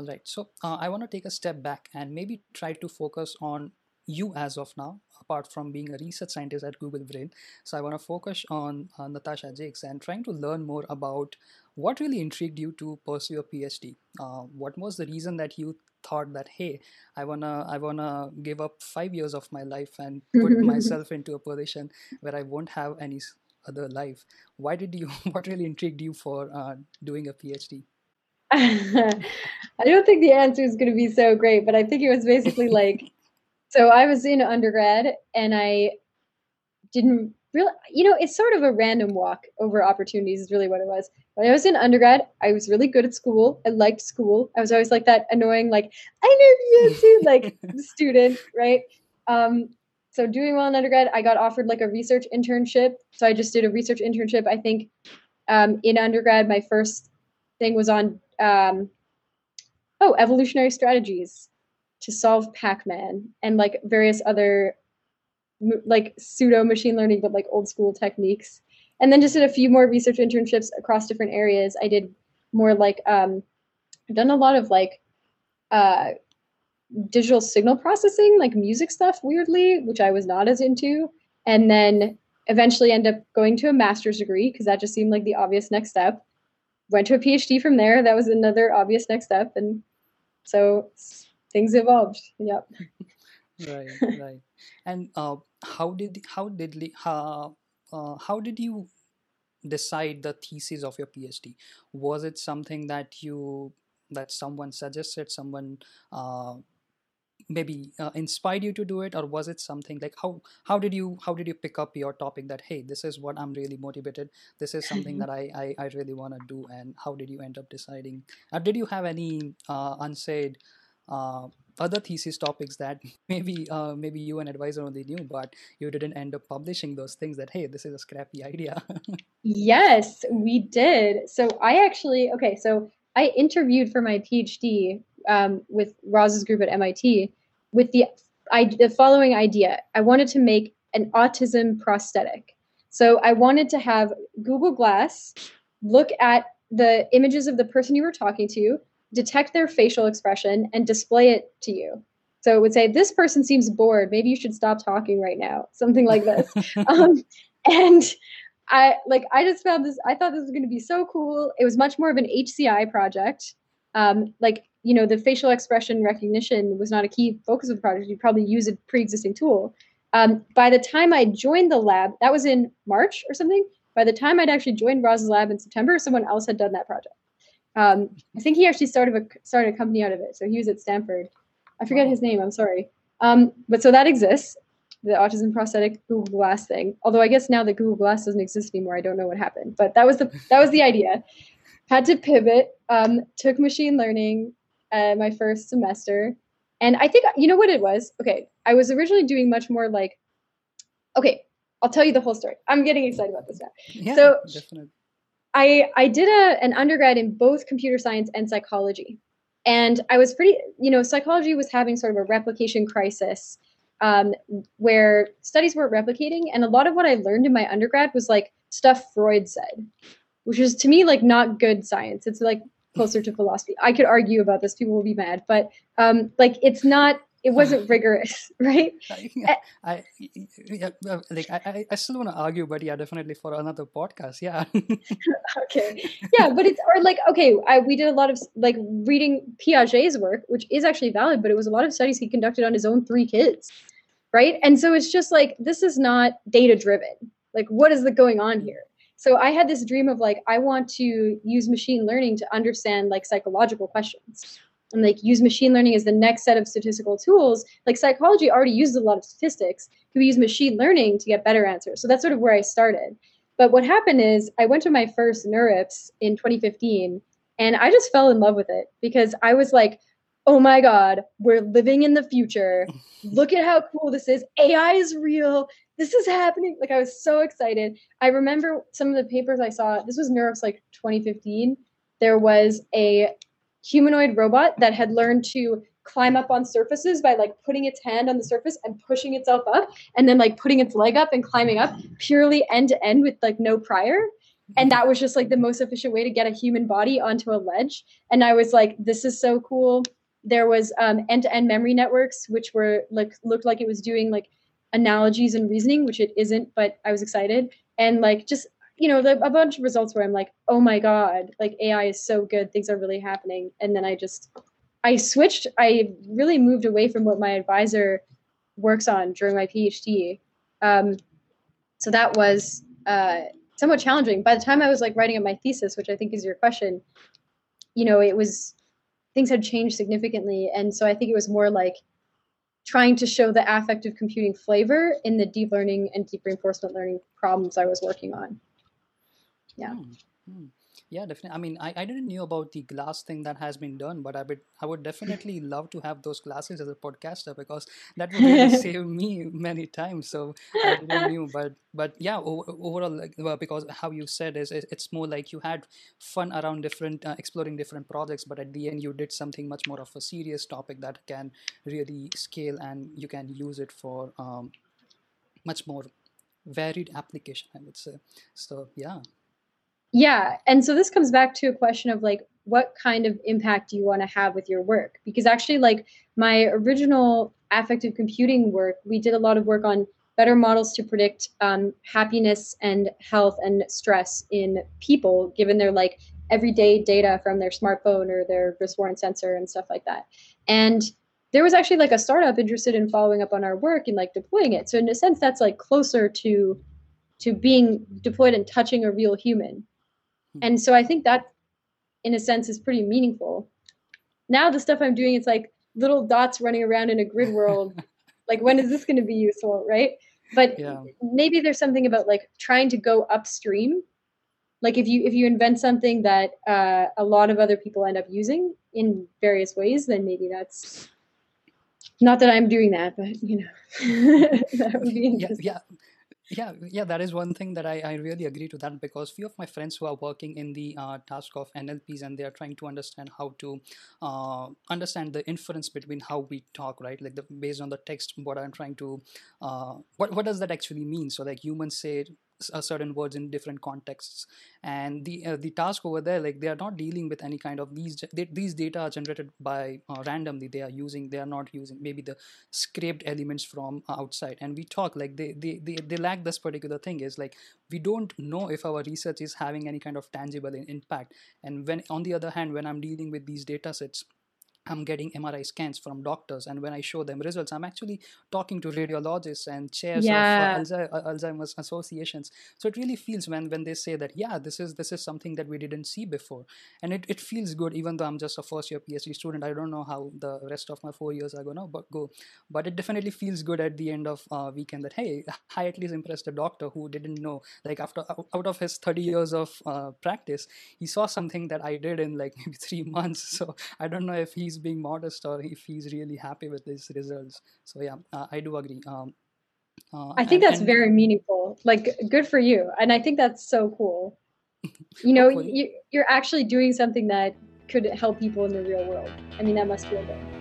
All right. So uh, I want to take a step back and maybe try to focus on you as of now, apart from being a research scientist at Google Brain. So I want to focus on uh, Natasha Jaques and trying to learn more about what really intrigued you to pursue a PhD. Uh, what was the reason that you thought that hey, I wanna I wanna give up five years of my life and put myself into a position where I won't have any other life. Why did you? What really intrigued you for uh, doing a PhD? I don't think the answer is going to be so great, but I think it was basically like so I was in undergrad and I didn't really, you know, it's sort of a random walk over opportunities, is really what it was. When I was in undergrad, I was really good at school. I liked school. I was always like that annoying, like, I know you too, like student, right? Um, so doing well in undergrad, I got offered like a research internship. So I just did a research internship. I think um, in undergrad, my first thing was on um, oh evolutionary strategies to solve Pac-Man and like various other like pseudo machine learning but like old school techniques. And then just did a few more research internships across different areas. I did more like um i've done a lot of like uh digital signal processing like music stuff weirdly which i was not as into. And then eventually end up going to a master's degree because that just seemed like the obvious next step went to a phd from there that was another obvious next step and so things evolved. Yep. right, right. And uh, how did how did how uh, how did you decide the thesis of your PhD? Was it something that you that someone suggested, someone uh, maybe uh, inspired you to do it, or was it something like how how did you how did you pick up your topic that hey this is what I'm really motivated, this is something that I I, I really want to do, and how did you end up deciding? Or did you have any uh, unsaid uh, other thesis topics that maybe uh, maybe you and advisor only knew but you didn't end up publishing those things that hey this is a scrappy idea yes we did so i actually okay so i interviewed for my phd um, with roz's group at mit with the I, the following idea i wanted to make an autism prosthetic so i wanted to have google glass look at the images of the person you were talking to detect their facial expression and display it to you. So it would say, This person seems bored. Maybe you should stop talking right now. Something like this. um, and I like I just found this, I thought this was going to be so cool. It was much more of an HCI project. Um, like, you know, the facial expression recognition was not a key focus of the project. You'd probably use a pre-existing tool. Um, by the time I joined the lab, that was in March or something. By the time I'd actually joined Roz's lab in September, someone else had done that project. Um, I think he actually started a started a company out of it. So he was at Stanford. I forget his name. I'm sorry. Um, but so that exists, the autism prosthetic Google Glass thing. Although I guess now that Google Glass doesn't exist anymore, I don't know what happened. But that was the that was the idea. Had to pivot. Um, took machine learning uh, my first semester, and I think you know what it was. Okay, I was originally doing much more like. Okay, I'll tell you the whole story. I'm getting excited about this now. Yeah, so definitely. I I did a, an undergrad in both computer science and psychology, and I was pretty you know psychology was having sort of a replication crisis, um, where studies weren't replicating, and a lot of what I learned in my undergrad was like stuff Freud said, which is to me like not good science. It's like closer to philosophy. I could argue about this; people will be mad, but um, like it's not it wasn't rigorous, right? I, I yeah, like I, I still want to argue, but yeah, definitely for another podcast. Yeah. okay. Yeah, but it's or like okay, I, we did a lot of like reading Piaget's work, which is actually valid, but it was a lot of studies he conducted on his own three kids, right? And so it's just like this is not data driven. Like, what is the going on here? So I had this dream of like I want to use machine learning to understand like psychological questions. And like use machine learning as the next set of statistical tools. Like psychology already uses a lot of statistics. Can we use machine learning to get better answers? So that's sort of where i started. But what happened is i went to my first NeurIPS in 2015 and i just fell in love with it because i was like oh my god we're living in the future. Look at how cool this is. Ai is real. This is happening. Like i was so excited. I remember some of the papers i saw this was NeurIPS like 2015 there was a humanoid robot that had learned to climb up on surfaces by like putting its hand on the surface and pushing itself up and then like putting its leg up and climbing up purely end to end with like no prior. And that was just like the most efficient way to get a human body onto a ledge. And i was like this is so cool there was um, end-to-end memory networks which were like looked like it was doing like analogies and reasoning which it isn't but i was excited. And like just you know the, a bunch of results where i'm like oh my god like ai is so good things are really happening. And then i just i switched i really moved away from what my advisor works on during my phd um, so that was uh, somewhat challenging. By the time I was like writing up my thesis, which I think is your question, you know, it was things had changed significantly, and so I think it was more like trying to show the affective computing flavor in the deep learning and deep reinforcement learning problems I was working on. Yeah. Hmm, hmm. Yeah, definitely. I mean, I, I didn't knew about the glass thing that has been done, but I would I would definitely love to have those glasses as a podcaster because that would really save me many times. So I didn't knew, but but yeah, overall, like, well, because how you said is it's more like you had fun around different uh, exploring different projects, but at the end you did something much more of a serious topic that can really scale and you can use it for um, much more varied application. I would say. So yeah. Yeah. And so this comes back to a question of like, what kind of impact do you want to have with your work? Because actually, like my original affective computing work, we did a lot of work on better models to predict um, happiness and health and stress in people, given their like everyday data from their smartphone or their wrist worn sensor and stuff like that. And there was actually like a startup interested in following up on our work and like deploying it. So in a sense, that's like closer to to being deployed and touching a real human. Hmm. And so I think that, in a sense, is pretty meaningful. Now the stuff I'm doing, it's like little dots running around in a grid world. like when is this going to be useful, right? But yeah. maybe there's something about like trying to go upstream. Like if you if you invent something that uh, a lot of other people end up using in various ways, then maybe that's not that I'm doing that, but you know, that would be interesting. Yeah, yeah yeah yeah that is one thing that I, I really agree to that because few of my friends who are working in the uh, task of nlps and they are trying to understand how to uh, understand the inference between how we talk right? Like the, based on the text what i'm trying to uh, what, what does that actually mean? So like humans say certain words in different contexts. And the uh, the task over there like they are not dealing with any kind of these they, these data are generated by uh, randomly. They are using they are not using maybe the scraped elements from outside. And we talk like they, they they they lack this particular thing is like we don't know if our research is having any kind of tangible impact. And when on the other hand when i'm dealing with these data sets I'm getting MRI scans from doctors, and when I show them results, I'm actually talking to radiologists and chairs yeah. of uh, uh, Alzheimer's associations. So it really feels when when they say that, yeah, this is this is something that we didn't see before, and it, it feels good. Even though I'm just a first year PhD student, I don't know how the rest of my four years are gonna go, but it definitely feels good at the end of uh, weekend that hey, I at least impressed a doctor who didn't know. Like after out of his 30 years of uh, practice, he saw something that I did in like maybe three months. So I don't know if he's being modest or if he's really happy with his results. So yeah, uh, I do agree. Um, uh, I think and, that's and, very meaningful. Like, good for you, and I think that's so cool. You know, you, you're actually doing something that could help people in the real world. I mean, that must feel good.